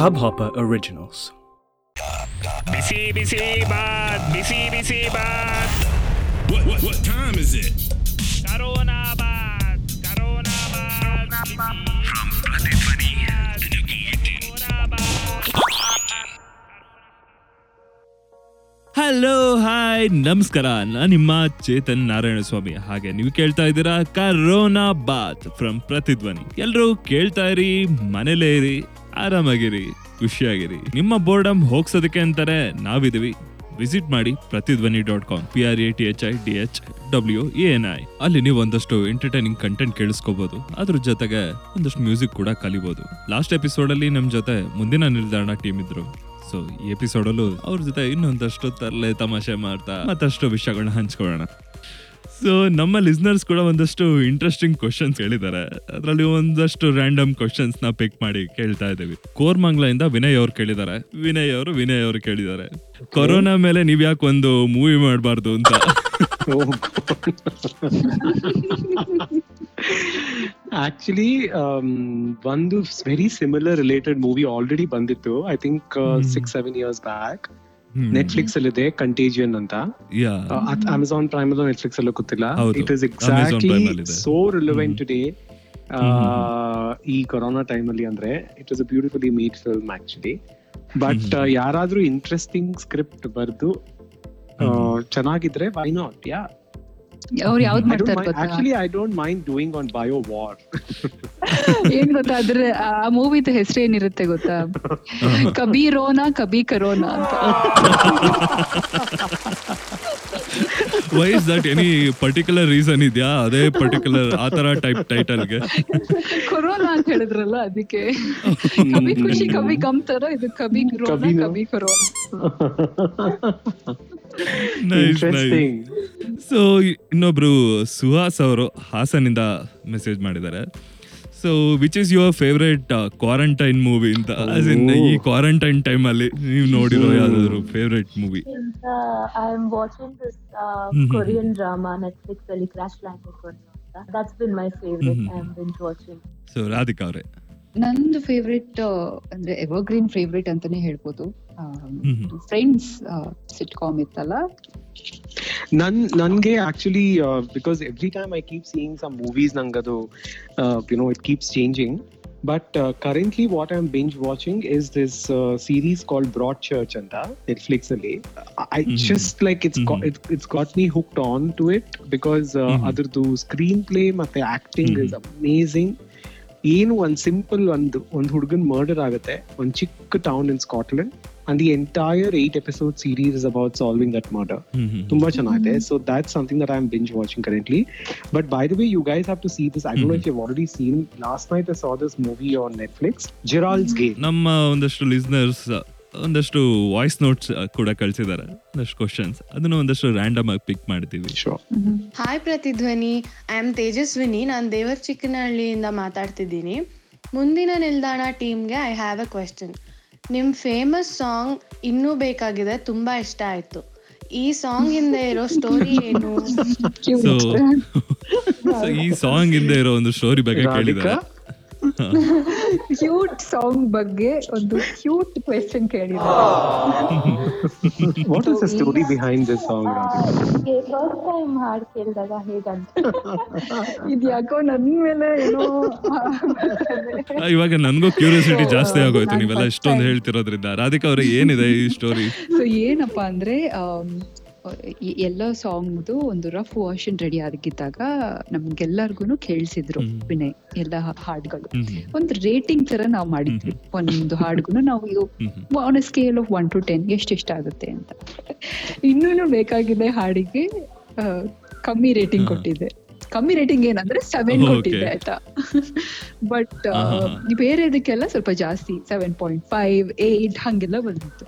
Hubhopper Originals. ಬಿಸಿ ಬಿಸಿ ಬಾತ್ ಬಿಸಿ ಬಿಸಿ ಬಾತ್ What, what, what time is it? Corona Baat corona ಬಾತ್ From ಪ್ರತಿಧ್ವನಿ ಹಲೋ ಹಾಯ್ ನಮಸ್ಕಾರ. ನಾನು ನಿಮ್ಮ ಚೇತನ್ ನಾರಾಯಣ ಸ್ವಾಮಿ ಹಾಗೆ ನೀವು ಕೇಳ್ತಾ ಇದ್ದೀರಾ ಕರೋನಾ ಬಾತ್ ಫ್ರಮ್ ಪ್ರತಿಧ್ವನಿ. ಎಲ್ಲರೂ ಕೇಳ್ತಾ ಇರಿ ಮನೇಲೇ ಇರಿ. ಆರಾಮಾಗಿರಿ, ಖುಷಿಯಾಗಿರಿ. ನಿಮ್ಮ ಬೋರ್ಡಮ್ ಹೋಗ್ಸೋದಕ್ಕೆ ಅಂತಾರೆ ನಾವಿದೀವಿ. ವಿಸಿಟ್ ಮಾಡಿ Prathidhwani dot com P R A T H I D H W N I ಅಲ್ಲಿ ನೀವು ಒಂದಷ್ಟು ಎಂಟರ್ಟೈನಿಂಗ್ ಕಂಟೆಂಟ್ ಕೇಳಿಸ್ಕೋಬಹುದು ಅದ್ರ ಜೊತೆಗೆ ಒಂದಷ್ಟು ಮ್ಯೂಸಿಕ್ ಕೂಡ ಕಲಿಬಹುದು ಲಾಸ್ಟ್ ಎಪಿಸೋಡ್ ಅಲ್ಲಿ ನಮ್ ಜೊತೆ ಮುಂದಿನ ನಿಲ್ದಾಣ ಟೀಮ್ ಇದ್ರು. ಸೊ ಈ ಎಪಿಸೋಡ್ ಅಲ್ಲೂ ಅವ್ರ ಜೊತೆ ಇನ್ನೊಂದಷ್ಟು ತರಲೆ ತಮಾಷೆ ಮಾಡ್ತಾ ಮತ್ತಷ್ಟು ವಿಷಯಗಳನ್ನ ಹಂಚ್ಕೊಳ್ಳೋಣ. ಸೊ ನಮ್ಮ ಲಿಸ್ನರ್ಸ್ ಕೂಡ ಒಂದಷ್ಟು ಇಂಟ್ರೆಸ್ಟಿಂಗ್ ಕ್ವಶನ್ಸ್ ಕೇಳಿದ್ದಾರೆ. ಅದರಲ್ಲಿ ಒಂದಷ್ಟು ರ್ಯಾಂಡಮ್ ಕ್ವಶನ್ಸ್ನ ಪಿಕ್ ಮಾಡಿ ಕೇಳ್ತಾ ಇದ್ದೀವಿ. ಕೋರ್ಮಂಗ್ಲ ವಿನಯ್ ಅವ್ರು ಕೇಳಿದ್ದಾರೆ. ವಿನಯ್ ಅವರು ವಿನಯ್ ಅವರು ಕೇಳಿದ್ದಾರೆ. ಕೊರೋನಾ ಮೇಲೆ ನೀವ್ ಯಾಕೆ ಒಂದು ಮೂವಿ ಮಾಡಬಾರ್ದು ಅಂತ? ಆಕ್ಚುಲಿ ಒಂದು very similar related movie already ಬಂದಿತ್ತು. I think six seven years back Netflix ಅಲ್ಲಿ ಇದೆ ಕಂಟೇಜಿಯನ್ ಅಂತ. ಅಮೆಝಾನ್ ಪ್ರೈಮ್ ಅಲ್ಲೂ ನೆಟ್ಫ್ಲಿಕ್ಸ್ ಅಲ್ಲೂ ಗೊತ್ತಿಲ್ಲ. It is exactly. So relevant. Today ಈ ಕೊರೋನಾ ಟೈಮ್ ಅಲ್ಲಿ ಅಂದ್ರೆ it is a beautifully made film actually but. ಯಾರಾದ್ರೂ ಇಂಟ್ರೆಸ್ಟಿಂಗ್ ಸ್ಕ್ರಿಪ್ಟ್ ಬರೆದು ಚೆನ್ನಾಗಿದ್ರೆ ವೈ ನಾಟ್ ಯಾ ಅವ್ರು ಯಾವ್ದು ಮಾಡ್ತಾರೆ ಗೊತ್ತಾ? Actually I don't mind doing on bio war ಏನ್ ಗೊತ್ತಾ? ಅದ್ರ ಆ ಮೂವಿದ ಹೆಸರು ಏನಿರುತ್ತೆ ಗೊತ್ತಾ? ಕಬಿ ರೋನಾ ಕಬಿ ಕರೋನಾ ಅಂತ. Why is that any particular reason ಇದೆಯಾ? ಅದೇ ಪರ್ಟಿಕ್ಯುಲರ್ ಆ ತರ ಟೈಪ್ ಟೈಟಲ್ಗೆ. ಕೊರೋನಾ ಅಂತ ಹೇಳಿದ್ರಲ್ಲ ಅದಕ್ಕೆ. ಕಬಿ ಖುಷಿ ಕಬಿ ಗಮ್ ತರ ಇದು ಕಬಿ ರೋನಾ? ಕಬಿ ಕರೋನಾ. ನೈಸ್ ಸೊ ಇನ್ನೊಬ್ರು ಸುಹಾಸ್ ಅವರು ಇಂದ ಮೆಸೇಜ್ ಮಾಡಿದ್ದಾರೆ so which is your favourite quarantine movie ಅಂತ? ಈ ಕ್ವಾರಂಟೈನ್ ಟೈಮ್ ಅಲ್ಲಿ ನೀವು ನೋಡಿರೋ hmm. ಯಾವ್ದಾದ್ರು ಫೇವ್ರೇಟ್ ಮೂವಿ ಸೊ ರಾಧಿಕಾ ಅವ್ರೆ. ನಂದು ಫೇವ್ರೆಟ್ ಅಂದ್ರೆ ಎವರ್ಗ್ರೀನ್ ಫೇವ್ರೆಟ್ ಅಂತಾನೆ ಹೇಳ್ಬೋದು ಹ್ಮ್. ಫ್ರೆಂಡ್ಸ್ ಸಿಟ್ ಕಾಮ್ ಇತ್ತಲ್ಲ ನನ್ ನನ್ಗೆ actually because every time I keep seeing some movies ನಂಗದು you know it keeps changing but currently what I am binge watching is this series called Broadchurch ಅಂತ Netflix ಅಲ್ಲಿ I Mhm. Just like it's Mhm. It's got me hooked on to it because Mhm. ಅದ್ರದ್ದು screenplay ಮತ್ತೆ acting is Mhm. Amazing ಏನು ಒಂದ್ simple ಒಂದು ಒಂದ್ ಹುಡುಗನ್ murder ಆಗುತ್ತೆ ಒಂದ್ ಚಿಕ್ಕ town in Scotland and the entire eight episode series is about solving that murder ತುಂಬಾ ಚೆನ್ನಾಗಿದೆ so that something that I am binge watching currently but by the way you guys have to see this I don't know if you already seen last night I saw this movie on Netflix Gerald's game ನಮ್ಮ ಒಂದಷ್ಟು listeners ಒಂದಷ್ಟು voice notes ಕೂಡ ಕಳ್ಸಿದ್ದಾರೆ. ಒಂದಷ್ಟು questions ಅದನ್ನ ಒಂದಷ್ಟು random ಆಗಿ pick ಮಾಡ್ತೀವಿ sure hi Prathidhwani. I am Tejaswini. ನಾನು ದೇವರ್ ಚಿಕ್ಕನಹಳ್ಳಿಯಿಂದ ಮಾತಾಡ್ತಿದ್ದೀನಿ. ಮುಂದಿನ ನಿಲ್ದಾಣ ಟೀಮ್ಗೆ ಐ ಹ್ಯಾವ್ ಅ ಕ್ವೆಶನ್ ನಿಮ್ಮ ಫೇಮಸ್ ಸಾಂಗ್ ಇನ್ನೂ ಬೇಕಾಗಿದೆ. ತುಂಬಾ ಇಷ್ಟ ಆಯ್ತು. ಈ ಸಾಂಗ್ ಹಿಂದೆ ಇರೋ ಸ್ಟೋರಿ ಏನು? ಸೊ ಈ ಸಾಂಗ್ ಹಿಂದೆ ಇರೋ ಒಂದು ಸ್ಟೋರಿ ಬಗ್ಗೆ ಕೇಳಿದ್ದಾರೆ. ಕ್ಯೂಟ್ ಸಾಂಗ್ ಬಗ್ಗೆ ಒಂದು ಕ್ಯೂಟ್ ಕ್ವೆಶನ್ ಕೇಳಿದ್ದಾರೆ what is the story behind this song first time ಹಾಡ್ ಕೇಳಿದಾಗ ಹೇಗಂತ. ಇದು ಯಾಕೋ ನನ್ ಮೇಲೆ ಏನೋ ಇವಾಗ ನನಗೂ ಕ್ಯೂರಿಯಾಸಿಟಿ ಜಾಸ್ತಿ ಆಗೋಯ್ತು ನೀವೆಲ್ಲ ಇಷ್ಟೊಂದು ಹೇಳ್ತಿರೋದ್ರಿಂದ. ರಾಧಿಕಾ ಅವ್ರಿಗೆ ಏನಿದೆ ಈ ಸ್ಟೋರಿ ಸೊ ಏನಪ್ಪಾ ಅಂದ್ರೆ ಎಲ್ಲ ಸಾಂಗ್ದು ಒಂದು ರಫ್ ವರ್ಷನ್ ರೆಡಿ ಆಗಿದ್ದಾಗ ನಮ್ಗೆಲ್ಲರಿಗೂ ಕೇಳಿಸಿದ್ರು. ವಿನಯ್ ಎಲ್ಲ ಹಾಡ್ಗಳು. ಒಂದು ರೇಟಿಂಗ್ ತರ ನಾವು ಮಾಡಿದ್ವಿ. ಒಂದು ಹಾಡ್ಗು ನಾವು on scale of one to ten ಇಷ್ಟ ಆಗುತ್ತೆ ಅಂತ. ಇನ್ನೂ ಬೇಕಾಗಿದೆ ಹಾಡಿಗೆ ಕಮ್ಮಿ ರೇಟಿಂಗ್ ಕೊಟ್ಟಿದೆ. ಕೊಟ್ಟಿದ್ದೆ ಕಮ್ಮಿ ರೇಟಿಂಗ್ ಏನಂದ್ರೆ ಸೆವೆನ್. ಕೊಟ್ಟಿದ್ದೆ ಆಯ್ತಾ? ಬಟ್. ಬೇರೆದಕ್ಕೆಲ್ಲ ಸ್ವಲ್ಪ ಜಾಸ್ತಿ ಸೆವೆನ್ ಪಾಯಿಂಟ್ ಫೈವ್ ಏಟ್ ಹಂಗೆಲ್ಲ ಬಂದಿತ್ತು.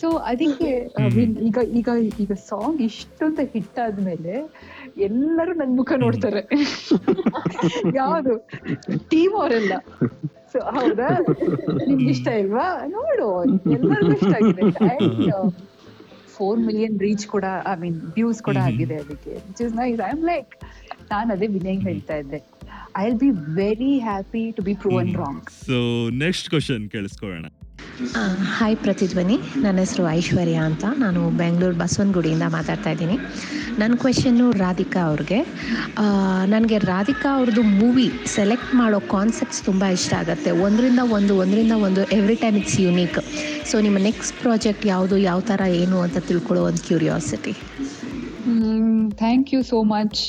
ಸೊ ಅದಕ್ಕೆ. ವಿನ್- ಈಗ ಈಗ ಈಗ ಸಾಂಗ್ ಇಷ್ಟೊಂದು ಹಿಟ್ ಆದ್ಮೇಲೆ ಎಲ್ಲರೂ ನನ್ ಮುಖ ನೋಡ್ತಾರೆ. ಯಾವ್ದು? ಟೀಮ್ ಅವರೆಲ್ಲ ಸೊ ಹೌದಾ? ನಿಮ್ಗೆ ಇಷ್ಟ ಇಲ್ವಾ? ನೋಡು ಎಲ್ಲರಿಗೂ ಇಷ್ಟ ಆಗಿದೆ. ಫೋರ್ ಮಿಲಿಯನ್ ರೀಚ್ ಕೂಡ ಐ ಮೀನ್ ವ್ಯೂಸ್ ಕೂಡ. ಆಗಿದೆ ಅದಕ್ಕೆ which is nice I am like ನಾನು ಅದೇ ವಿನಯ್ ಹೇಳ್ತಾ ಇದ್ದೆ. I will be very happy to be proven wrong so next question ಕೇಳಿಸ್ಕೊಳ್ಳೋಣ. Hi ಪ್ರತಿಧ್ವನಿ. ನನ್ನ ಹೆಸರು ಐಶ್ವರ್ಯ ಅಂತ. ನಾನು ಬೆಂಗಳೂರು ಬಸವನಗುಡಿಯಿಂದ ಮಾತಾಡ್ತಾ ಇದ್ದೀನಿ. ನನ್ನ ಕ್ವೆಶನ್ನು ರಾಧಿಕಾ ಅವ್ರಿಗೆ. ನನಗೆ ರಾಧಿಕಾ ಅವ್ರದ್ದು ಮೂವಿ ಸೆಲೆಕ್ಟ್ ಮಾಡೋ ಕಾನ್ಸೆಪ್ಟ್ಸ್ ತುಂಬ ಇಷ್ಟ ಆಗುತ್ತೆ. ಒಂದರಿಂದ ಒಂದು ಒಂದರಿಂದ ಒಂದು every time it's unique so ನಿಮ್ಮ ನೆಕ್ಸ್ಟ್ ಪ್ರಾಜೆಕ್ಟ್ ಯಾವುದು, ಯಾವ ಥರ ಏನು ಅಂತ ತಿಳ್ಕೊಳ್ಳೋ ಒಂದು curiosity thank you so much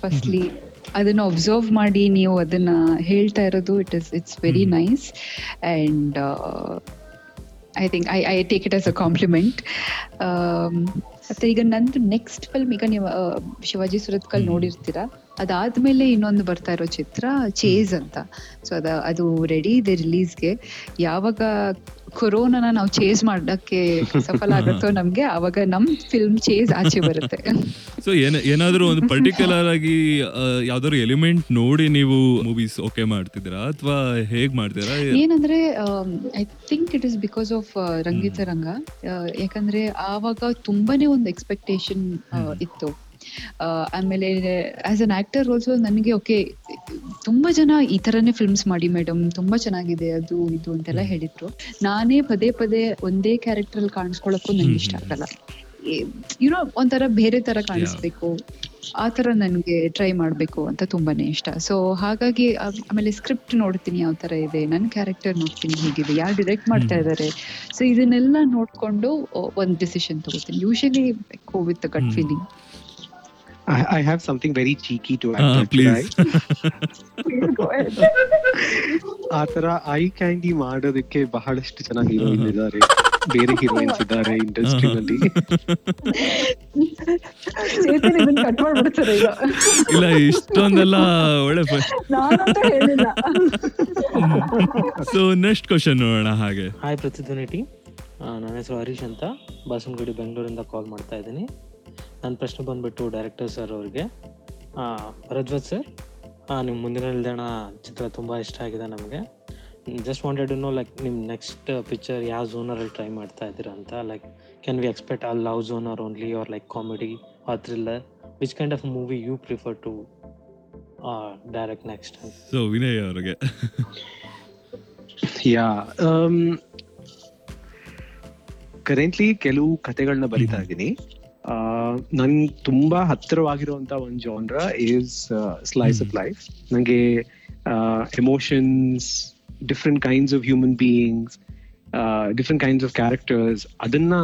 firstly ಅದನ್ನ ಒಬ್ಸರ್ವ್ ಮಾಡಿ ನೀವು ಅದನ್ನ ಹೇಳ್ತಾ ಇರೋದು it is it's very nice and I think I I take it as a compliment ಮತ್ತೆ ಈಗ ನಂದು ನೆಕ್ಸ್ಟ್ ಫಿಲ್ಮ್ ಈಗ ನೀವು ಶಿವಾಜಿ ಸುರತ್ಕಲ್ ನೋಡಿರ್ತೀರಾ? ಅದಾದ್ಮೇಲೆ ಇನ್ನೊಂದು ಬರ್ತಾ ಇರೋ ಚಿತ್ರ ಚೇಸ್ ಅಂತ. ಸೊ ಅದ ಅದು ರೆಡಿ ಇದೆ ರಿಲೀಸ್ಗೆ ಯಾವಾಗ ಕೊರೋನಾನ ನಾವು ಚೇಸ್ ಮಾಡಕ್ಕೆ ಸಫಲ ಆಗುತ್ತೋ ನಮ್ಗೆ ಅವಾಗ ನಮ್ ಫಿಲ್ಮ್ ಚೇಸ್ ಆಚೆ ಬರುತ್ತೆ. ಸೊ ಏನಾದ್ರೂ ಒಂದು ಪರ್ಟಿಕ್ಯುಲರ್ ಆಗಿ ಯಾವ್ದಾದ್ರು ಎಲಿಮೆಂಟ್ ನೋಡಿ ನೀವು ಮೂವೀಸ್ ಓಕೆ ಮಾಡ್ತಿದ್ದೀರಾ? ಅಥವಾ ಹೇಗ್ ಮಾಡ್ತೀರಾ? ಏನಂದ್ರೆ I think it is because of Rangitaranga. ಯಾಕಂದ್ರೆ ಆವಾಗ ತುಂಬಾನೇ ಒಂದು ಎಕ್ಸ್ಪೆಕ್ಟೇಷನ್ ಇತ್ತು. ಆಮೇಲೆ ಆಸ್ ಅನ್ ಆಕ್ಟರ್ ಆಲ್ಸೋ ನನಗೆ ಓಕೆ ತುಂಬಾ ಜನ ಈ ತರನೇ ಫಿಲ್ಮ್ಸ್ ಮಾಡಿ ಮೇಡಮ್ ತುಂಬಾ ಚೆನ್ನಾಗಿದೆ ಅದು ಇದು ಅಂತೆಲ್ಲ ಹೇಳಿದ್ರು. ನಾನೇ ಪದೇ ಪದೇ ಒಂದೇ ಕ್ಯಾರೆಕ್ಟರ್ ಅಲ್ಲಿ ಕಾಣಿಸ್ಕೊಳಕ್ಕೂ ನನ್ಗೆ ಇಷ್ಟ ಆಗಲ್ಲ. ಯುನೋ ಒಂಥರ ಬೇರೆ ತರ ಕಾಣಿಸ್ಬೇಕು. ಆ ತರ ನನಗೆ ಟ್ರೈ ಮಾಡ್ಬೇಕು ಅಂತ ತುಂಬಾನೇ ಇಷ್ಟ. ಸೊ ಹಾಗಾಗಿ ಆಮೇಲೆ ಸ್ಕ್ರಿಪ್ಟ್ ನೋಡ್ತೀನಿ ಯಾವ ತರ ಇದೆ ನನ್ನ ಕ್ಯಾರೆಕ್ಟರ್ ನೋಡ್ತೀನಿ ಹೇಗಿದೆ ಯಾರು ಡಿರೆಕ್ಟ್ ಮಾಡ್ತಾ ಇದಾರೆ. ಸೊ ಇದನ್ನೆಲ್ಲ ನೋಡ್ಕೊಂಡು ಒಂದ್ ಡಿಸಿಷನ್ ತಗೋತೀನಿ. Usually with gut feeling I, I have something very cheeky to add. Uh, please. please. tonight. ಆ ತರ ಐ ಕ್ಯಾಂಡಿ ಮಾಡೋದಕ್ಕೆ ಬಹಳಷ್ಟು ಜನ ಹೀರೋಯಿನ್ ಇದ್ದಾರೆ. ಬೇರೆ ಹೀರೋಯಿನ್ಸ್ ಇದ್ದಾರೆ ಕಟ್ ಮಾಡ್ಬಿಡ್ತಾರೆ ಈಗ. ಇಲ್ಲ ಇಷ್ಟೊಂದೆಲ್ಲ ಒಳ್ಳೆ ಸೊ ನೆಕ್ಸ್ಟ್ ಕ್ವಶನ್ ನೋಡೋಣ ಹಾಗೆ. ಹಾಯ್ ಪ್ರತಿಧ್ವನಿ ಟೀಮ್ ನನ್ನ ಹೆಸರು ಹರೀಶ್ ಅಂತ. ಬಾಸನಗುಡಿ ಬೆಂಗಳೂರಿಂದ ಕಾಲ್ ಮಾಡ್ತಾ ಇದ್ದೀನಿ. ನನ್ನ ಪ್ರಶ್ನೆ ಬಂದ್ಬಿಟ್ಟು ಡೈರೆಕ್ಟರ್ ಸರ್ ಅವ್ರಿಗೆ. ರಜ್ವತ್ ಸರ್ ನಿಮ್ಮ ಮುಂದಿನ ನಿಲ್ದಾಣ ಚಿತ್ರ ತುಂಬ ಇಷ್ಟ ಆಗಿದೆ ನಮಗೆ. Just wanted to know like ನಿಮ್ಮ ನೆಕ್ಸ್ಟ್ ಪಿಕ್ಚರ್ ಯಾವ ಝೋನರಲ್ಲಿ ಟ್ರೈ ಮಾಡ್ತಾ ಇದ್ದೀರಾ ಅಂತ like can we expect a love genre only or like comedy or thriller which kind of movie you prefer to direct next so Vinay ಅವ್ರಿಗೆ. ಯಾ currently ಕೆಲವು ಕತೆಗಳನ್ನ ಬರಿತಾ ಇದ್ದೀನಿ. ನನ್ ತುಂಬಾ ಹತ್ತಿರವಾಗಿರುವಂತ ಒಂದು genre is slice of life ನಂಗೆ emotions different kinds of human beings different kinds of characters ಅದನ್ನ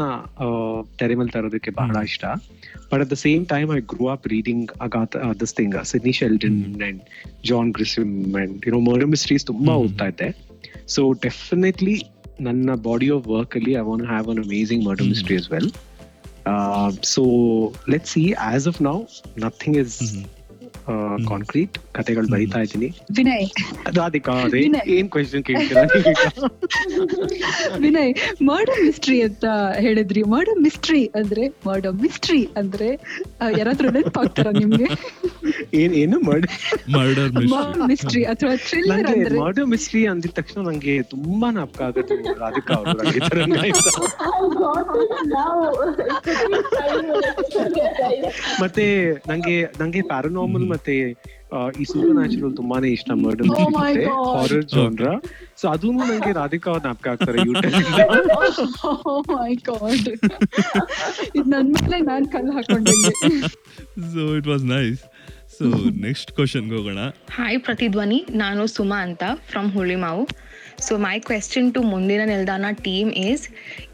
ತೆರೆ ಮೇಲೆ ತರೋದಕ್ಕೆ ಬಹಳ ಇಷ್ಟ. But at the same time I grow up reading Agatha this thing Sidney Sheldon and John Grisham and you know murder mysteries ತುಂಬಾ. ಓದ್ತಾ ಇದ್ದೆ. So definitely ನನ್ನ ಬಾಡಿ ಆಫ್ ವರ್ಕ್ ಅಲ್ಲಿ I want have an amazing murder. Mystery Uh, so let's see. As of now, nothing is mm-hmm. Concrete ಕತೆಗಳು ಬರಿತಾ ಇದ್ದೀನಿ. ವಿನಯ್. ರಾಧಿಕಾ ಅದೇ ವಿನಯ್. ಏನ್ ಕ್ವೆಶನ್ ಕೇಳ್ತೀರಾ ವಿನಯ್ ಮರ್ಡರ್ ಮಿಸ್ಟ್ರಿ ಅಂತ ಹೇಳಿದ್ರಿ. ಮರ್ಡರ್ ಮಿಸ್ಟ್ರಿ ಅಂದ್ರೆ ಮರ್ಡರ್ ಮಿಸ್ಟ್ರಿ ಅಂದ್ರೆ ಯಾರಾದ್ರೂ ನೆನಪಾಗ್ತಾರ ನಿಮ್ಗೆ? ಏನ್ ಏನು ಮರ್ಡರ್ ಮಿಸ್ಟ್ರಿ ಅಥವಾ ಥ್ರಿಲ್ಲರ್ ಅಂದ್ರೆ? ಮರ್ಡರ್ ಮಿಸ್ಟ್ರಿ ಅಂದಿದ ತಕ್ಷಣ ನಂಗೆ ತುಂಬಾ ನಾಪಕ ಆಗುತ್ತೆ ರಾಧಿಕಾ ಅವರು ಅಂತ. ಮತ್ತೆ ನಂಗೆ ನಂಗೆ ಪ್ಯಾರನಾರ್ಮಲ್ ಮತ್ತೆ ಈ ಸೂಪರ್ ನ್ಯಾಚುರಲ್ ತುಂಬಾನೇ ಇಷ್ಟ murder God. Horror genre so ಅದೂ ನಂಗೆ ರಾಧಿಕಾ ಅವ್ರ ನಾಪಕ ಆಗ್ತಾರೆ ಮೈ ಗಾಡ್ ಇದು ಮೇಲೆ ನಾನ್ ಕಲ್ಲು ಹಾಕೊಂಡಂಗೆ. So it was nice so next ಕ್ವಶನ್ಗೆ ಹೋಗೋಣ. ಹಾಯ್ ಪ್ರತಿಧ್ವನಿ. ನಾನು ಸುಮಾ ಅಂತ from Hulimavu. So my question to Mundina Nildana team is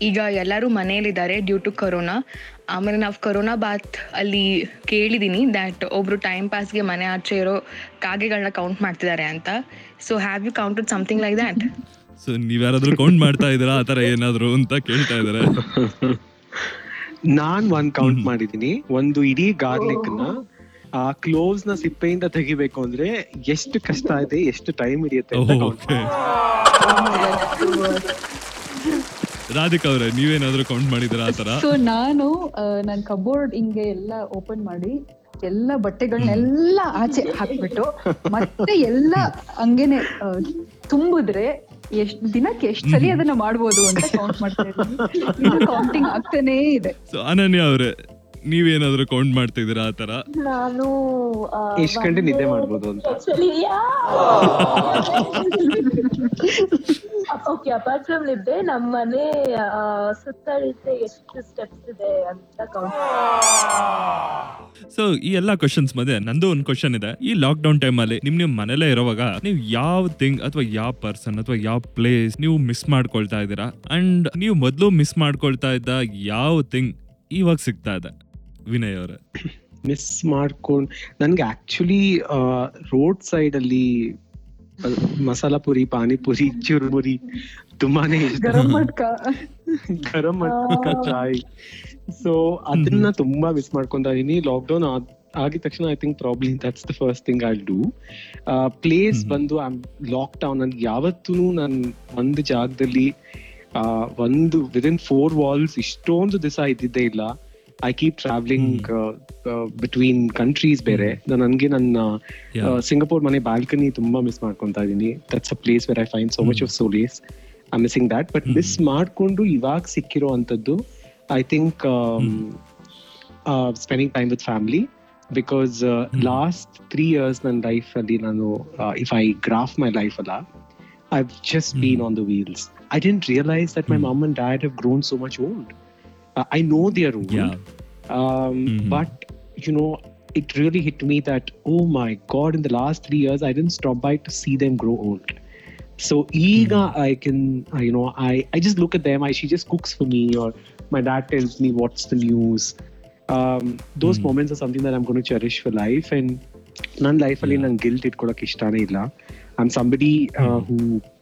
ಈಗ ಎಲ್ಲರೂ ಮನೆಯಲ್ಲಿದ್ದಾರೆ ಡ್ಯೂ ಟು ಕರೋನಾ ಆಮೇಲೆ ನಾವು ಕರೋನಾ ಬಾತ್ ಅಲ್ಲಿ ಕೇಳಿದ್ದೀನಿ ದ್ಯಾಟ್ ಒಬ್ಬರು ಟೈಮ್ ಪಾಸ್ಗೆ ಮನೆ ಆಚೆ ಇರೋ ಕಾಗೆಗಳನ್ನ ಕೌಂಟ್ ಮಾಡ್ತಿದ್ದಾರೆ ಅಂತ. So have you counted something like that so ನೀವ್ಯಾರಾದ್ರೂ count ಮಾಡ್ತಾ ಇದ್ದೀರಾ? ಆ ಥರ ಏನಾದ್ರು ಅಂತ ಕೇಳ್ತಾ ಇದ್ದಾರೆ. ನಾನು ಒಂದು ಕೌಂಟ್ ಮಾಡಿದ್ದೀನಿ ಮಾಡಿದೀನಿ. ಒಂದು ಇಡೀ ಗಾರ್ಲಿಕ್ನ ಆ ಕ್ಲೋಸ್ನ ಸಿಪ್ಪೆಯಿಂದ ತೆಗಿಬೇಕು ಅಂದ್ರೆ ಎಷ್ಟು ಕಷ್ಟ ಇದೆ ಎಷ್ಟು ಟೈಮ್ ಹಿಡಿಯುತ್ತೆ ಅಂತ count ಓಕೆ ರಾಧಿಕಾ ಅವ್ರೆ ನೀವೇನಾದ್ರೂ ಕೌಂಟ್ ಮಾಡಿದ್ರಾ ಆ ತರ ಸೊ ನಾನು ನನ್ನ ಕಬೋರ್ಡ್ ಹಿಂಗೆ ಎಲ್ಲ ಓಪನ್ ಮಾಡಿ ಎಲ್ಲ ಬಟ್ಟೆಗಳನ್ನೆಲ್ಲ ಆಚೆ ಹಾಕ್ಬಿಟ್ಟು ಮತ್ತೆ ಎಲ್ಲ ಹಂಗೇನೆ ಆ, ತುಂಬಿದ್ರೆ ಎಷ್ಟ್ ದಿನಕ್ಕೆ ಎಷ್ಟ್ ಸರಿ ಅದನ್ನ ಮಾಡ್ಬೋದು ಅಂತ ಕೌಂಟ್ ಮಾಡ್ತಾ ಇದ್ದೀನಿ. ಕೌಂಟಿಂಗ್ ಆಗ್ತಾನೇ ಇದೆ. ಸೊ ಅನನ್ಯ ಅವರೇ ನೀವೇನಾದ್ರೂ ಕೌಂಟ್ ಮಾಡ್ತಿದ್ದೀರಾ ಆ ತರ ನಾನು ಎಷ್ಟು ಗಂಟೆ ನಿದ್ದೆ ಮಾಡ್ಬೋದು ಅಂತ? ಓಕೆ ಅಪಾರ್ಟ್ ಫ್ರಮ್ ನಿದ್ದೆ ನಮ್ಮ ಮನೆ ಸುತ್ತಳಿತೆ ಸುತ್ತಳತೆ ಎಷ್ಟು ಸ್ಟೆಪ್ಸ್ ಇದೆ ಅಂತ ಕೌಂಟ್ ಸೊ ಈ ಎಲ್ಲಾ ಕ್ವಶನ್ಸ್ ಮಧ್ಯೆ ನಂದು ಒಂದು ಕ್ವಶನ್ ಇದೆ. ಈ ಲಾಕ್ ಡೌನ್ ಟೈಮ್ ಅಲ್ಲಿ ನಿಮ್ ನಿಮ್ ಮನೇಲೇ ಇರೋವಾಗ ನೀವು ಯಾವ ಥಿಂಗ್ ಅಥವಾ ಯಾವ ಪರ್ಸನ್ ಅಥವಾ ಯಾವ ಪ್ಲೇಸ್ ನೀವು ಮಿಸ್ ಮಾಡ್ಕೊಳ್ತಾ ಇದ್ದೀರಾ? ಅಂಡ್ ನೀವು ಮೊದಲು ಮಿಸ್ ಮಾಡ್ಕೊಳ್ತಾ ಇದ್ದ ಯಾವ ಥಿಂಗ್ ಇವಾಗ ಸಿಗ್ತಾ ಇದೆ? ವಿನಯ್ ಅವರೇ. ಮಿಸ್ ಮಾಡ್ಕೊಂಡು ನನ್ಗೆ ಆಕ್ಚುಲಿ ರೋಡ್ ಸೈಡ್ ಅಲ್ಲಿ ಮಸಾಲ ಪುರಿ ಪಾನಿಪುರಿ ಚುರುಮುರಿ ತುಂಬಾನೇ ಇಷ್ಟ. ಗರಂ ಮಟ್ಕ. ಚಾಯ್. ಸೊ ಅದನ್ನ ತುಂಬಾ ಮಿಸ್ ಮಾಡ್ಕೊಂತ ಇದೀನಿ ಲಾಕ್ ಡೌನ್ ಆಗಿದ ತಕ್ಷಣ I think problem that's the first thing I do place ಬಂದು ಬಂದು ಲಾಕ್ ಡೌನ್ ನನ್ಗೆ ಯಾವತ್ತೂ ನಾನು ಒಂದು ಜಾಗದಲ್ಲಿ ಆ, ಒಂದು ವಿದಿನ್ ಫೋರ್ ವಾಲ್ಸ್ ಇಷ್ಟೊಂದು ದಿವಸ ಇದ್ದಿದ್ದೇ ಇಲ್ಲ. I keep travelling between countries ಬೇರೆ. ನನ್ಗೆ ನನ್ನ Yeah. ಸಿಂಗಪುರ್ ಮನೆ ಬಾಲ್ಕನಿ ತುಂಬಾ ಮಿಸ್ ಮಾಡ್ಕೊಂತಾ ಇದೀನಿ. That's a place where I find so much of solace I missing that but miss ಮಾಡ್ಕೊಂಡು ಇವಾಗ ಸಿಕ್ಕಿರೋ ಅಂತದ್ದು I think spending time with family because last three years ನನ್ನ ಲೈಫ್ ಅಲ್ಲಿ ನಾನು if I graph my life ಅಲ್ಲ I just been on the wheels I didn't realise that my mom and dad have grown so much old I know they're old Yeah. um, Mhm. but you know it really hit me that oh my god in the last three years i didn't stop by to see them grow old so eager i can uh, you know i i just look at them i she just cooks for me or my dad tells me what's the news um, those Mhm. moments are something that i'm going to cherish for life and ನನ್ನ ಲೈಫಲ್ಲಿ Yeah. ನಂಗೆ guilt ಇಟ್ಕೊಳಕ್ ಇಷ್ಟನೇ ಇಲ್ಲ I am somebody Mhm. Who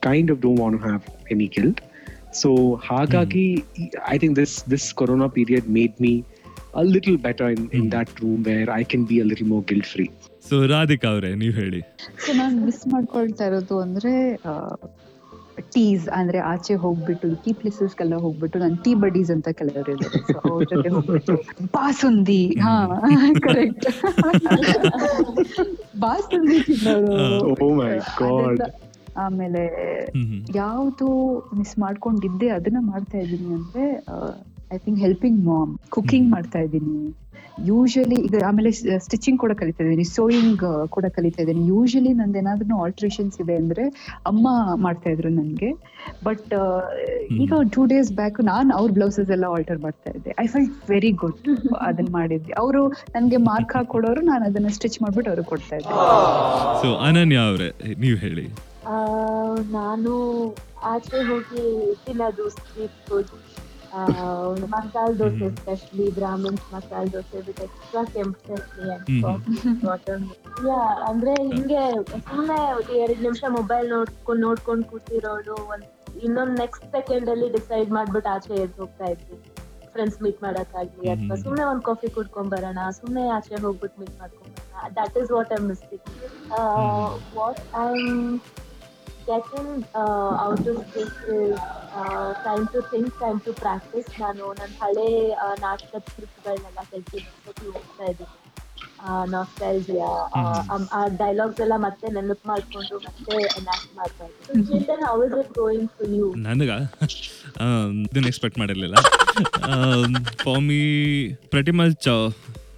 kind of don't want have any guilt So ಹಾಗಾಗಿ I think this this corona period made me a little better in, in that that room where I can be a little more guilt free. So Radhika ಅವರೇ ನೀವು ಹೇಳಿ. So ನಾನು miss ಮಾಡ್ಕೊಳ್ತಾ ಇರೋದು ಅಂದ್ರೆ tease ಅಂದ್ರೆ ಆಚೆ ಹೋಗ್ಬಿಟ್ಟು ಟೀ ಪ್ಲೇಸಸ್ಗೆಲ್ಲ ಹೋಗ್ಬಿಟ್ಟು ನಾನು ಟೀ ಬಡೀಸ್ ಅಂತ ಕೆಲವರು ಇದ್ದಾರೆ. ಸೊ ಅವ್ರ ಜೊತೆ ಹೋಗ್ಬಿಟ್ಟು ಬಾಸುಂದಿ ಹಾ ಕರೆಕ್ಟ್ ಬಾಸುಂದಿ ತಿನ್ನೋದು ಆಮೇಲೆ. ಯಾವುದು ಮಿಸ್ ಮಾಡ್ಕೊಂಡಿದ್ದೆ ಅದನ್ನ ಮಾಡ್ತಾ ಇದ್ದೀನಿ ಅಂದ್ರೆ I think helping mom cooking ಮಾಡ್ತಾ ಇದ್ದೀನಿ. ಯೂಶಲಿ ಈಗ ಆಮೇಲೆ ಸ್ಟಿಚಿಂಗ್ ಕೂಡ ಕಲಿತಾ ಇದ್ದೀನಿ ಸೋಯಿಂಗ್ ಕೂಡ ಕಲಿತಾ ಇದ್ದೀನಿ. ಯೂಶಲಿ ನಂದು ಏನಾದ್ರೂ ಆಲ್ಟ್ರೇಷನ್ಸ್ ಇದೆ ಅಂದ್ರೆ ಅಮ್ಮ ಮಾಡ್ತಾ ಇದ್ರು ನನ್ಗೆ. ಬಟ್ ಈಗ ಟೂ ಡೇಸ್ ಬ್ಯಾಕ್ ನಾನು ಅವ್ರ ಬ್ಲೌಸಸ್ ಎಲ್ಲ ಆಲ್ಟರ್ ಮಾಡ್ತಾ ಇದ್ದೆ. ಐ ಫೆಲ್ಟ್ ವೆರಿ ಗುಡ್ ಅದನ್ನ ಮಾಡಿದ್ದೆ. ಅವರು ನನಗೆ ಮಾರ್ಕ್ ಹಾಕೊಡೋರು ನಾನು ಅದನ್ನ ಸ್ಟಿಚ್ ಮಾಡ್ಬಿಟ್ಟು ಅವ್ರಿಗೆ ಕೊಡ್ತಾ ಇದ್ದೆ. ಸೊ ಅನನ್ಯ ಅವರೇ ನೀವು ಹೇಳಿ. ನಾನು ಆಚೆ ಹೋಗಿ ತಿನ್ನೋದು street food masala dosa specially especially Brahmins masala dosa with extra ಕೆಂಪು ಚಟ್ನಿ. ಅಂಡ್ ಯಾ ಅಂದ್ರೆ ಹಿಂಗೆ ಸುಮ್ಮನೆ ಎರಡು ನಿಮಿಷ ಮೊಬೈಲ್ ನೋಡ್ಕೊಂಡು ನೋಡ್ಕೊಂಡು ಕೂತಿರೋದು ಒಂದ್ ಇನ್ನೊಂದ್ ನೆಕ್ಸ್ಟ್ ಸೆಕೆಂಡ್ ಅಲ್ಲಿ ಡಿಸೈಡ್ ಮಾಡ್ಬಿಟ್ಟು ಆಚೆ ಎದ್ದು ಹೋಗ್ತಾ ಇದ್ವಿ. ಫ್ರೆಂಡ್ಸ್ ಮೀಟ್ ಮಾಡಕ್ಕಾಗ್ಲಿ ಅಥವಾ ಸುಮ್ಮನೆ ಒಂದ್ ಕಾಫಿ ಕುಡ್ಕೊಂಡ್ ಬರೋಣ ಸುಮ್ಮನೆ ಆಚೆ ಹೋಗ್ಬಿಟ್ಟು ಮೀಟ್ ಮಾಡ್ಕೊಂಡ್ ಬರೋಣ. That is what I missing what I getting out of this time to think time to time ನಾನು ನನ್ನ ಹಳೆ ನಾಟಕ ನಾಟಕದ ಸ್ಕ್ರಿಪ್ಟ್ಗಳನ್ನೆಲ್ಲ ಒಂದ್ಸತಿ ಹೋಗ್ತಾ ಇದ್ದೀನಿ ನಾಸ್ಟೈಲ್ಜಿಯಾ ಆ ಡೈಲಾಗ್ಸ್ ಎಲ್ಲ ಮತ್ತೆ ನೆನಪು ಮಾಡ್ಕೊಂಡು ಮತ್ತೆ ಎನಾಕ್ಟ್ ಮಾಡ್ತಾ ಇದ್ದೀನಿ. How is it going for you ನನಗ? ಇದನ್ನ ಎಕ್ಸ್ಪೆಕ್ಟ್ ಮಾಡಿರಲಿಲ್ಲ. ಫಾರ್ ಮೀ ಪ್ರತಿ ಮಚ್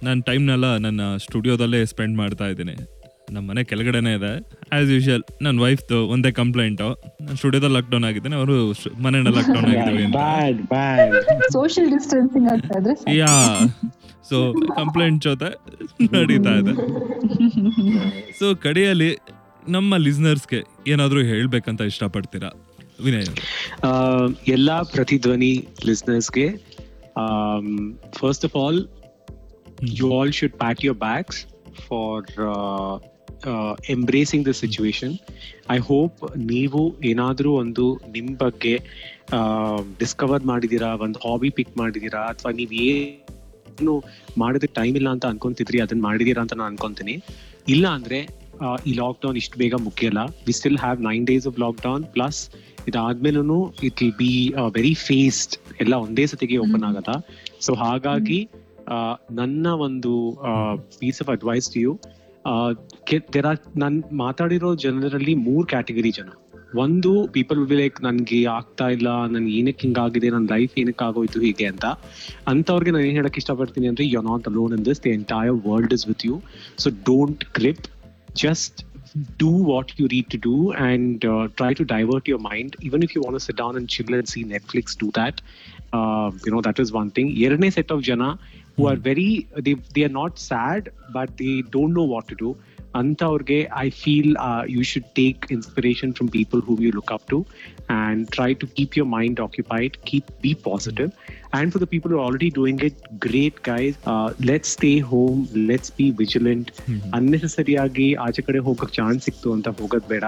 ನನ್ನ ಟೈಮ್ನೆಲ್ಲ ನನ್ನ ಸ್ಟುಡಿಯೋದಲ್ಲೇ ಸ್ಪೆಂಡ್ ಮಾಡ್ತಾ ಇದ್ದೀನಿ. ನಮ್ಮ ಮನೆ ಕೆಳಗಡೆನೇ ಇದೆ. ಆಸ್ ಯೂಶುವಲ್ ನನ್ನ ವೈಫ್ದು ಒಂದೇ ಕಂಪ್ಲೇಂಟು ನಾನು ಸ್ಟುಡಿಯೋದಲ್ಲಿ ಲಾಕ್ಡೌನ್ ಆಗಿದ್ದೇನೆ ಅವರು ಮನೆಯಿಂದ ಲಾಕ್ಡೌನ್ ಆಗಿದ್ದೀವಿ ಅಂತ. bad, bad. ಸೋಷಿಯಲ್ ಡಿಸ್ಟೆನ್ಸಿಂಗ್ ಆಗ್ತಾ ಇದ್ರೆ ಯಾ ಸೊ ಕಂಪ್ಲೇಂಟ್ ಜೊತೆ ನಡೀತಾ ಇದೆ. ಸೊ ಕಡೆಯಲ್ಲಿ ನಮ್ಮ ಲಿಸ್ನರ್ಸ್ಗೆ ಏನಾದರೂ ಹೇಳ್ಬೇಕಂತ ಇಷ್ಟಪಡ್ತೀರಾ? ವಿನಯ್. Uh, ಎಲ್ಲ ಪ್ರತಿಧ್ವನಿ ಲಿಸ್ನರ್ಸ್ಗೆ first of all you all should pack your bags for embracing the situation I hope ನೀವು ಏನಾದರೂ ಒಂದು ನಿಮ್ಮ ಬಗ್ಗೆ ಡಿಸ್ಕವರ್ ಮಾಡಿದ್ದೀರಾ ಒಂದು ಹಾಬಿ ಪಿಕ್ ಮಾಡಿದ್ದೀರಾ ಅಥವಾ ನೀವು ಏನು ಮಾಡೋದಕ್ಕೆ ಟೈಮ್ ಇಲ್ಲ ಅಂತ ಅನ್ಕೊಂತಿದ್ರಿ ಅದನ್ನ ಮಾಡಿದೀರಾ ಅಂತ ನಾನು ಅನ್ಕೊಂತೀನಿ. ಇಲ್ಲ ಅಂದ್ರೆ ಆ, ಈ ಲಾಕ್ಡೌನ್ ಇಷ್ಟು ಬೇಗ ಮುಗಿಯಲ್ಲ. We still have nine days of lockdown plus ಇದಾದ್ಮೇಲೂ it will be very phased ಎಲ್ಲ ಒಂದೇ ಸತಿಗೆ ಓಪನ್ ಆಗತ್ತ? ಸೊ ಹಾಗಾಗಿ ಆ, ನನ್ನ ಒಂದು piece of advice to you ತೆರ ನನ್ ಮಾತಾಡಿರೋ ಜನರಲ್ಲಿ ಮೂರ್ ಕ್ಯಾಟಗರಿ ಜನ ಒಂದು ಪೀಪಲ್ ವಿಲ್ ಲೈಕ್ ನನ್ಗೆ ಆಗ್ತಾ ಇಲ್ಲ ನನ್ಗೆ ಏನಕ್ಕೆ ಹಿಂಗಾಗಿದೆ ನನ್ನ ಲೈಫ್ ಏನಕ್ಕೆ ಆಗೋಯ್ತು ಹೀಗೆ ಅಂತ ಅಂತವ್ರಿಗೆ ನಾನು ಏನ್ ಹೇಳಕ್ ಇಷ್ಟಪಡ್ತೀನಿ ಅಂದ್ರೆ you not alone in this the entire world is with you so don't grip just do what you need to do and uh, try to divert your mind. Even if you want to sit down and chill and see Netflix, do that. Uh, you know, that is one thing. ಎರಡನೇ set of jana who are very they they are not sad but they don't know what to do ಅಂಥವ್ರಿಗೆ I feel you should take inspiration from people who you look up to and try to keep your mind occupied keep be positive. And for the people who are already doing it great guys. Uh, let's stay home. Let's be vigilant. Unnecessary ಆಗಿ ಆಚೆ ಕಡೆ ಹೋಗಕ್ chance ಸಿಕ್ತು ಅಂತ ಹೋಗೋದು ಬೇಡ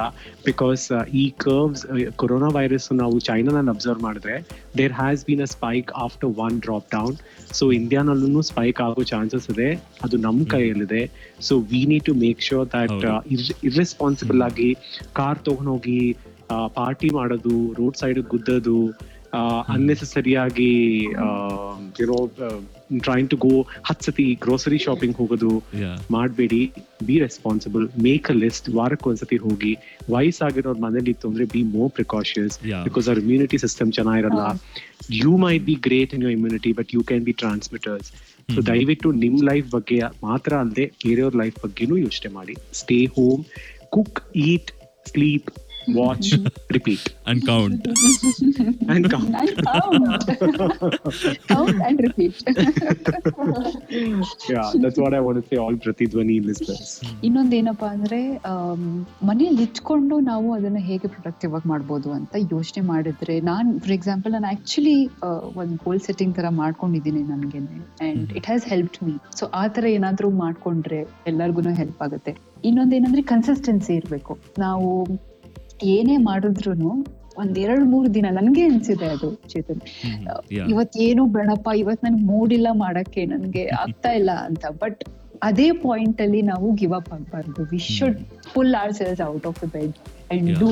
because ಈ curves corona virus ನಾವು ಚೈನಾನ ಅಬ್ಸರ್ವ್ ಮಾಡಿದ್ರೆ there has been a spike after one drop down so ಇಂಡಿಯಾನಲ್ಲೂ spike ಆಗೋ ಚಾನ್ಸಸ್ ಇದೆ ಅದು ನಮ್ಮ ಕೈಯಲ್ಲಿದೆ so we need to make sure that irresponsible ಆಗಿ ಕಾರ್ ತಗೊಂಡೋಗಿ ಪಾರ್ಟಿ ಮಾಡೋದು ರೋಡ್ ಸೈಡ್ ಗುದ್ದೋದು ಅನ್ನೆಸೆಸರಿಯಾಗಿ you know trying to go ಹತ್ತು ಸತಿ ಗ್ರೋಸರಿ ಶಾಪಿಂಗ್ ಹೋಗೋದು ಮಾಡಬೇಡಿ be responsible make a list ವಾರಕ್ಕೆ ಒಂದ್ಸತಿ ಹೋಗಿ ವಯಸ್ಸಾಗಿರೋರ್ ಮನೇಲಿ ಇತ್ತು ಅಂದ್ರೆ ಬಿ ಮೋರ್ ಪ್ರಿಕಾಷನ್ಸ್. ಬಿಕಾಸ್ ಅವ್ರ ಇಮ್ಯುನಿಟಿ ಸಿಸ್ಟಮ್ ಚೆನ್ನಾಗಿರಲ್ಲ. You may be great in your immunity but you can be transmitters so ದಯವಿಟ್ಟು ನಿಮ್ ಲೈಫ್ ಬಗ್ಗೆ ಮಾತ್ರ ಅಲ್ಲದೆ ಬೇರೆಯವ್ರ ಲೈಫ್ ಬಗ್ಗೆನೂ ಯೋಚನೆ ಮಾಡಿ. Stay home cook eat sleep watch repeat. And count. and count. And count. count and repeat. yeah, that's what I want to say. All Pratidwani listeners. ಇನ್ನೊಂದೇನಪ್ಪ ಅಂದ್ರೆ ಮನೇಲಿ ಇಟ್ಕೊಂಡು ನಾವು ಅದನ್ನ ಹೇಗೆ ಪ್ರೊಡಕ್ಟಿವ್ ಆಗಿ ಮಾಡ್ಬೋದು ಅಂತ ಯೋಚನೆ ಮಾಡಿದ್ರೆ ನಾನ್ ಫಾರ್ ಎಕ್ಸಾಂಪಲ್ ನಾನು ಆಕ್ಚುಲಿ ಒಂದು ಗೋಲ್ ಸೆಟ್ಟಿಂಗ್ ತರ ಮಾಡ್ಕೊಂಡಿದ್ದೀನಿ ನನ್ಗೆ and it has help me so ಆ ತರ ಏನಾದ್ರೂ ಮಾಡ್ಕೊಂಡ್ರೆ ಎಲ್ಲರಿಗೂ ಹೆಲ್ಪ್ ಆಗುತ್ತೆ ಇನ್ನೊಂದೇನಂದ್ರೆ ಕನ್ಸಿಸ್ಟೆನ್ಸಿ ಇರ್ಬೇಕು ನಾವು ಏನೇ ಮಾಡಿದ್ರು ಒಂದ್ ಎರಡ್ ಮೂರ್ ದಿನ ನನ್ಗೆ ಅನ್ಸಿದೆ ಅದು ಚೇತನ್. ಇವತ್ ಏನು ಬೇಡಪ್ಪ ಇವತ್ ನನ್ಗೆ ಮೂಡ್ ಇಲ್ಲ ಮಾಡಕ್ಕೆ ನನ್ಗೆ ಆಗ್ತಾ ಇಲ್ಲ ಅಂತ. ಬಟ್ ಅದೇ ಪಾಯಿಂಟ್ ಅಲ್ಲಿ ನಾವು ಗಿವ್ ಅಪ್ ಆಗ್ಬಾರ್ದು. We should pull our selves out of the bed and. Do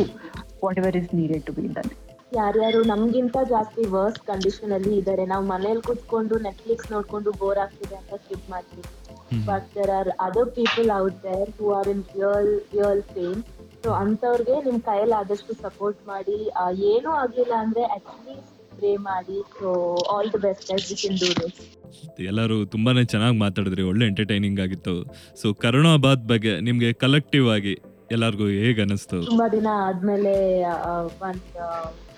whatever is needed to be done ಯಾರ್ಯಾರು ನಮ್ಗಿಂತ ಜಾಸ್ತಿ ವರ್ಸ್ ಕಂಡೀಷನ್ ಅಲ್ಲಿ ಇದಾರೆ ನಾವು ಮನೇಲಿ ಕುತ್ಕೊಂಡು ನೆಟ್ಫ್ಲಿಕ್ಸ್ ನೋಡ್ಕೊಂಡು ಬೋರ್ ಆಗ್ತಿದೆ ಅಂತ ಸ್ಕಿಪ್ ಮಾಡ್ತೀವಿ. But there are other people out there who are in real real pain so ಅಂತವ್ರಿಗೆ ನಿಮ್ ಕೈಯಲ್ಲಿ ಆದಷ್ಟು ಸಪೋರ್ಟ್ ಮಾಡಿ ಏನೂ ಆಗಿಲ್ಲ ಅಂದ್ರೆ ಅಟ್ಲೀಸ್ಟ್ ಪ್ರೇ ಮಾಡಿ. So all the best we can do this ಎಲ್ಲರೂ ತುಂಬಾನೇ ಚೆನ್ನಾಗಿ ಮಾತಾಡಿದ್ರಿ ಒಳ್ಳೆ ಎಂಟರ್ಟೈನಿಂಗ್ ಆಗಿತ್ತು. ಸೊ ಕರೋನಾಬಾದ್ ಬಗ್ಗೆ ನಿಮ್ಗೆ ಕಲೆಕ್ಟಿವ್ ಆಗಿ ಎಲ್ಲರಿಗೂ ಹೇಗೆ ಅನಿಸ್ತು? ತುಂಬಾ ದಿನ ಆದ್ಮೇಲೆ ಒಂದ್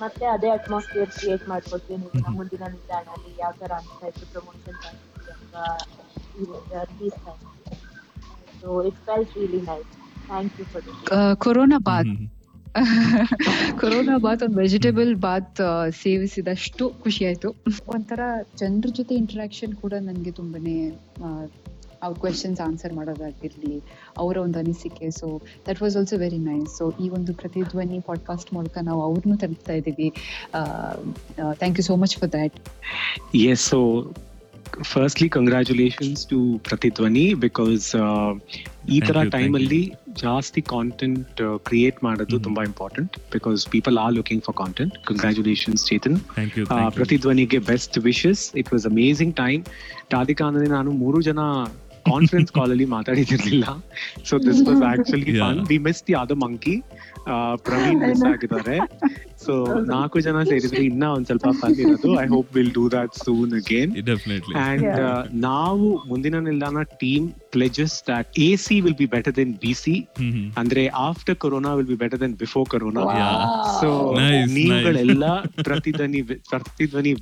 ಮತ್ತೆ ಅದೇ ಅಟ್ಮಾಸ್ಫಿಯರ್ ಕ್ರಿಯೇಟ್ ಮಾಡ್ಕೊಡ್ತೀವಿ ನೀವು. ನಮ್ಮ ಮುಂದಿನ ನಿಲ್ದಾಣಲ್ಲಿ ಯಾವ ತರ ಅನ್ಸ್ತಾ ಇತ್ತು promotion so it felt really nice thank you for corona Baat. Corona ಬಾತ್ ಒಂದು ವೆಜಿಟೇಬಲ್ ಬಾತ್ ಸೇವಿಸಿದಷ್ಟು ಖುಷಿ ಆಯ್ತು. ಒಂಥರ ಜನರ ಜೊತೆ ಇಂಟ್ರಾಕ್ಷನ್ ಕೂಡ ನನಗೆ ತುಂಬಾನೇ ಅವ್ರ ಕ್ವೆಶನ್ಸ್ ಆನ್ಸರ್ ಮಾಡೋದಾಗಿರಲಿ ಅವರ ಒಂದು ಅನಿಸಿಕೆ. So that was also very nice so ಈ ಒಂದು ಪ್ರತಿಧ್ವನಿ ಪಾಡ್ಕಾಸ್ಟ್ ಮೂಲಕ ನಾವು ಅವ್ರನ್ನೂ ತಲುಪ್ತಾ ಇದ್ದೀವಿ. Thank you so much for that yes so firstly congratulations to Prathidhwani because uh, ಈ ಥರ ತರ you, ಜಾಸ್ತಿ ಕಾಂಟೆಂಟ್ ಕ್ರಿಯೇಟ್ ಮಾಡೋದು Mhm. ತುಂಬಾ important because people are looking for content congratulations Chetan thank you ಆ, ಪ್ರತಿಧ್ವನಿಗೆ best wishes it was amazing time Radhika ಅಂದ್ರೆ ನಾನು ಮೂರು ಜನ ಕಾನ್ಫರೆನ್ಸ್ ಕಾಲ್ ಅಲ್ಲಿ ಮಾತಾಡಿದಿರ್ಲಿಲ್ಲ so this was actually fun we miss the ಅದ ಮಂಕಿ ಪ್ರವೀಣ್ ಮಿಸ್ ಆಗಿದ್ದಾರೆ. ಸೊ ನಾಲ್ಕು ಜನ ಸೇರಿದ್ರೆ ಇನ್ನ ಒಂದ್ ಸ್ವಲ್ಪ ಫನ್ ಇರೋದು. I hope will do that soon again definitely and ನಾವು ಮುಂದಿನ ನಿಲ್ದಾಣ team pledges that A C will be better than B C ಅಂದ್ರೆ after corona will be better than before corona so ನೀವುಗಳೆಲ್ಲ Pratidhvani Pratidhvani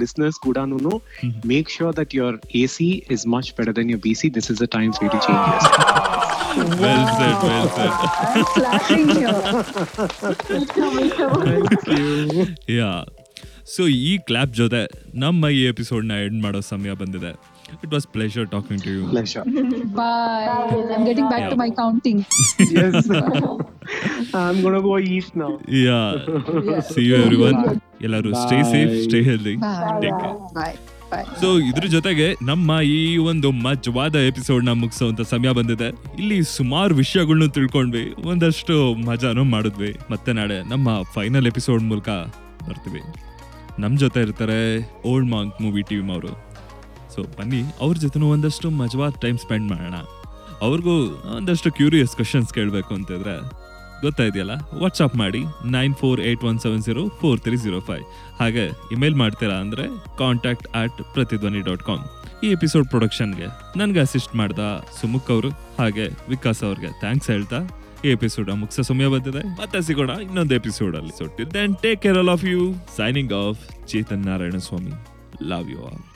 listeners ಕೂಡ make sure that your A C is much better than your B C this is a time for to yeah so ಈ clap ಜೊತೆ ನಮ್ಮ ಈ ಎಪಿಸೋಡ್ನ end ಮಾಡೋ ಸಮಯ ಬಂದಿದೆ. It was pleasure talking to you bye I getting back to my counting yes i'm gonna go east now. Yeah see you everyone ಎಲ್ಲರೂ stay safe safe, stay healthy Bye. Take care. Bye so ಇದ್ರ ಜೊತೆಗೆ ನಮ್ಮ ಈ ಒಂದು ಮಜವಾದ ಎಪಿಸೋಡ್ನ ಮುಗಿಸೋಂತ ಸಮಯ ಬಂದಿದೆ. ಇಲ್ಲಿ ಸುಮಾರು ವಿಷಯಗಳನ್ನು ತಿಳ್ಕೊಂಡ್ವಿ. ಒಂದಷ್ಟು ಮಜಾನು ಮಾಡಿದ್ವಿ. ಮತ್ತೆ ನಾಳೆ ನಮ್ಮ ಫೈನಲ್ ಎಪಿಸೋಡ್ ಮೂಲಕ ಬರ್ತೀವಿ. ನಮ್ಮ ಜೊತೆ ಇರ್ತಾರೆ ಓಲ್ಡ್ ಮಾಂಕ್ ಮೂವಿ ಟೀಮ್ ಅವರು ಸೊ ಬನ್ನಿ, ಅವ್ರ ಜೊತೆನೂ ಒಂದಷ್ಟು ಮಜವಾದ ಟೈಮ್ ಸ್ಪೆಂಡ್ ಮಾಡೋಣ. ಅವ್ರಿಗೂ ಒಂದಷ್ಟು ಕ್ಯೂರಿಯಸ್ ಕ್ವಶನ್ಸ್ ಕೇಳಬೇಕು ಅಂತಿದ್ರೆ ಗೊತ್ತಾಯ್ದೆಯಲ್ಲ ವಾಟ್ಸಪ್ ಮಾಡಿ nine four eight one seven zero four three zero five ಹಾಗೆ ಇಮೇಲ್ ಮಾಡ್ತೀರಾ ಅಂದರೆ contact at Prathidhwani dot com ಈ ಎಪಿಸೋಡ್ ಪ್ರೊಡಕ್ಷನ್ಗೆ ನನಗೆ ಅಸಿಸ್ಟ್ ಮಾಡ್ದ ಸುಮುಖ್ ಅವರು ಹಾಗೆ ವಿಕಾಸ್ ಅವ್ರಿಗೆ ಥ್ಯಾಂಕ್ಸ್ ಹೇಳ್ತಾ ಈ ಎಪಿಸೋಡ್ ಮುಗಿಸೋ ಸಮಯ ಬಂದಿದೆ. ಮತ್ತೆ ಸಿಗೋಣ ಇನ್ನೊಂದು ಎಪಿಸೋಡ್ ಅಲ್ಲಿ ಸೊಟ್ಟಿದ್ದೆ till then take care all of you signing off Chetan Narayana Swamy love you all